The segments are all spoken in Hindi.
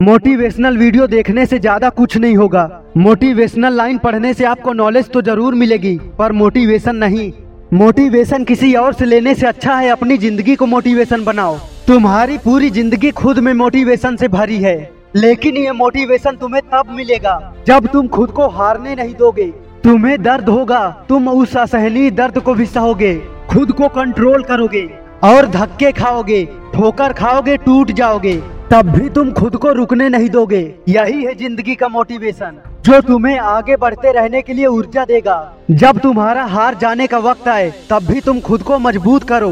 मोटिवेशनल वीडियो देखने से ज़्यादा कुछ नहीं होगा। मोटिवेशनल लाइन पढ़ने से आपको नॉलेज तो ज़रूर मिलेगी, पर मोटिवेशन नहीं। मोटिवेशन किसी और से लेने से अच्छा है अपनी ज़िंदगी को मोटिवेशन बनाओ। तुम्हारी पूरी ज़िंदगी खुद में मोटिवेशन से भरी है, लेकिन ये मोटिवेशन तुम्हें तब मिलेगा, जब तुम खुद को हारने नहीं दोगे। तुम्हें दर्द होगा, तुम उस असहनीय दर्द को भी सहोगे, खुद को कंट्रोल करोगे, और धक्के खाओगे, ठोकर खाओगे, टूट जाओगे। तब भी तुम खुद को रुकने नहीं दोगे। यही है ज़िंदगी का मोटिवेशन जो तुम्हें आगे बढ़ते रहने के लिए ऊर्जा देगा। जब तुम्हारा हार जाने का वक्त आए, तब भी तुम खुद को मज़बूत करो।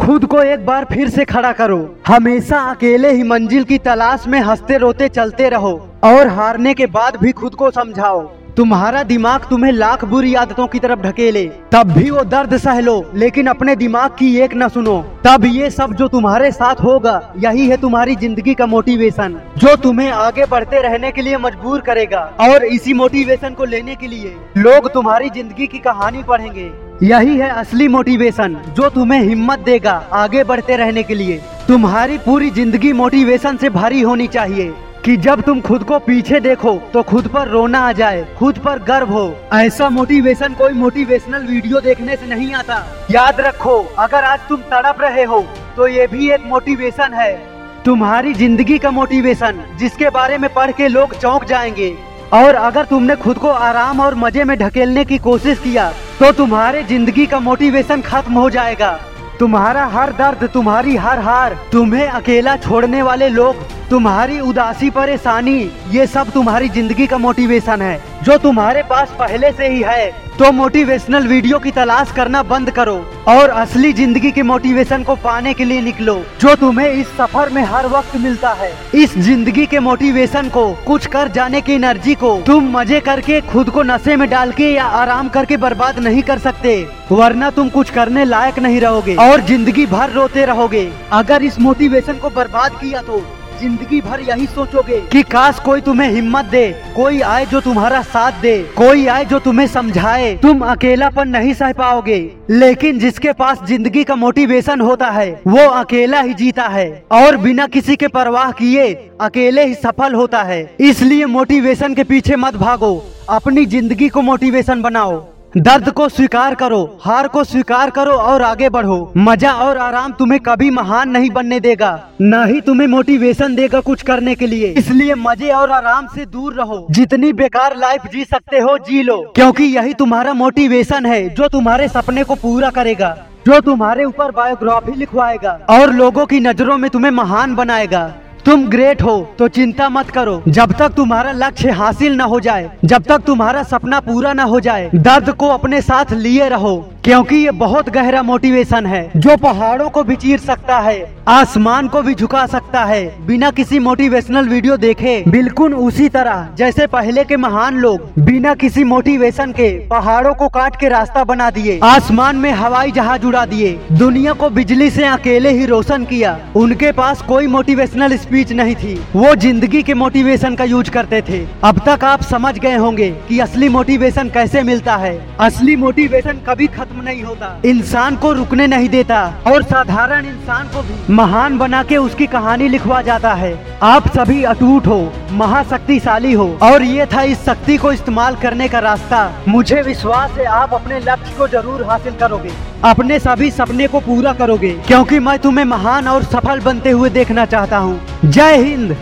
खुद को एक बार फिर से खड़ा करो। हमेशा अकेले ही मंजिल की तलाश में हँसते रोते चलते रहो। और हारने के बाद भी खुद को समझाओ। तुम्हारा दिमाग तुम्हें लाख बुरी आदतों की तरफ़ ढकेले। तब भी वो दर्द सह लो लेकिन अपने दिमाग की एक न सुनो। तब ये सब जो तुम्हारे साथ होगा, यही है तुम्हारी ज़िंदगी का मोटिवेशन जो तुम्हें आगे बढ़ते रहने के लिए मजबूर करेगा। और इसी मोटिवेशन को लेने के लिए लोग तुम्हारी ज़िंदगी की कहानी पढ़ेंगे। यही है असली मोटिवेशन जो तुम्हें हिम्मत देगा आगे बढ़ते रहने के लिए। तुम्हारी पूरी ज़िंदगी मोटिवेशन से भारी होनी चाहिए। कि जब तुम खुद को पीछे देखो तो खुद पर रोना आ जाए, खुद पर गर्व हो। ऐसा मोटिवेशन कोई मोटिवेशनल वीडियो देखने से नहीं आता। याद रखो, अगर आज तुम तड़प रहे हो तो ये भी एक मोटिवेशन है। तुम्हारी ज़िंदगी का मोटिवेशन जिसके बारे में पढ़ के लोग चौंक जाएँगे। और अगर तुमने खुद को आराम और मज़े में ढकेलने की कोशिश किया तो तुम्हारे ज़िंदगी का मोटिवेशन खत्म हो जाएगा। तुम्हारा हर दर्द, तुम्हारी हर हार, तुम्हें अकेला छोड़ने वाले लोग तुम्हारी उदासी परेशानी ये सब तुम्हारी ज़िंदगी का मोटिवेशन है। जो तुम्हारे पास पहले से ही है तो मोटिवेशनल वीडियो की तलाश करना बंद करो। और असली ज़िंदगी के मोटिवेशन को पाने के लिए निकलो, जो तुम्हें इस सफ़र में हर वक्त मिलता है। इस ज़िंदगी के मोटिवेशन को, कुछ कर जाने की एनर्जी को, तुम मज़े करके, खुद को नशे में डाल के या आराम करके बर्बाद नहीं कर सकते। वरना तुम कुछ करने लायक नहीं रहोगे, और ज़िंदगी भर रोते रहोगे। अगर इस मोटिवेशन को बर्बाद किया तो ज़िंदगी भर यही सोचोगे। कि काश कोई तुम्हें हिम्मत दे, कोई आए जो तुम्हारा साथ दे, कोई आए जो तुम्हें समझाए। तुम अकेलापन नहीं सह पाओगे, लेकिन जिसके पास ज़िंदगी का मोटिवेशन होता है, वो अकेला ही जीता है। और बिना किसी के परवाह किए, अकेले ही सफल होता है। इसलिए मोटिवेशन के पीछे मत भागो, अपनी ज़िंदगी को मोटिवेशन बनाओ। दर्द को स्वीकार करो, हार को स्वीकार करो और आगे बढ़ो। मज़ा और आराम तुम्हें कभी महान नहीं बनने देगा, न ही तुम्हें मोटिवेशन देगा कुछ करने के लिए। इसलिए मज़े और आराम से दूर रहो। जितनी बेकार लाइफ जी सकते हो, जी लो। क्योंकि यही तुम्हारा मोटिवेशन है, जो तुम्हारे सपने को पूरा करेगा, जो तुम्हारे ऊपर बायोग्राफी लिखवाएगा और लोगों की नज़रों में तुम्हें महान बनाएगा। तुम ग्रेट हो तो चिंता मत करो। जब तक तुम्हारा लक्ष्य हासिल न हो जाए, जब तक तुम्हारा सपना पूरा न हो जाए, दर्द को अपने साथ लिए रहो। क्योंकि ये बहुत गहरा मोटिवेशन है। जो पहाड़ों को भी चीर सकता है, आसमान को भी झुका सकता है, बिना किसी मोटिवेशनल वीडियो देखे, बिल्कुल उसी तरह, जैसे पहले के महान लोग, बिना किसी मोटिवेशन के पहाड़ों को काट के रास्ता बना दिए, आसमान में हवाई जहाज़ उड़ा दिए, दुनिया को बिजली से अकेले ही रोशन किया। उनके पास कोई मोटिवेशनल स्पीच नहीं थी। वो ज़िंदगी के मोटिवेशन का यूज़ करते थे। अब तक आप समझ गए होंगे कि असली मोटिवेशन कैसे मिलता है। असली मोटिवेशन कभी खत्म नहीं होता। इंसान को रुकने नहीं देता। और साधारण इंसान को भी। महान बना के उसकी कहानी लिखवा जाता है। आप सभी अटूट हो महाशक्तिशाली हो और ये था इस शक्ति को इस्तेमाल करने का रास्ता। मुझे विश्वास है आप अपने लक्ष्य को ज़रूर हासिल करोगे। अपने सभी सपने को पूरा करोगे क्योंकि मैं तुम्हें महान और सफल बनते हुए देखना चाहता हूँ। जय हिंद!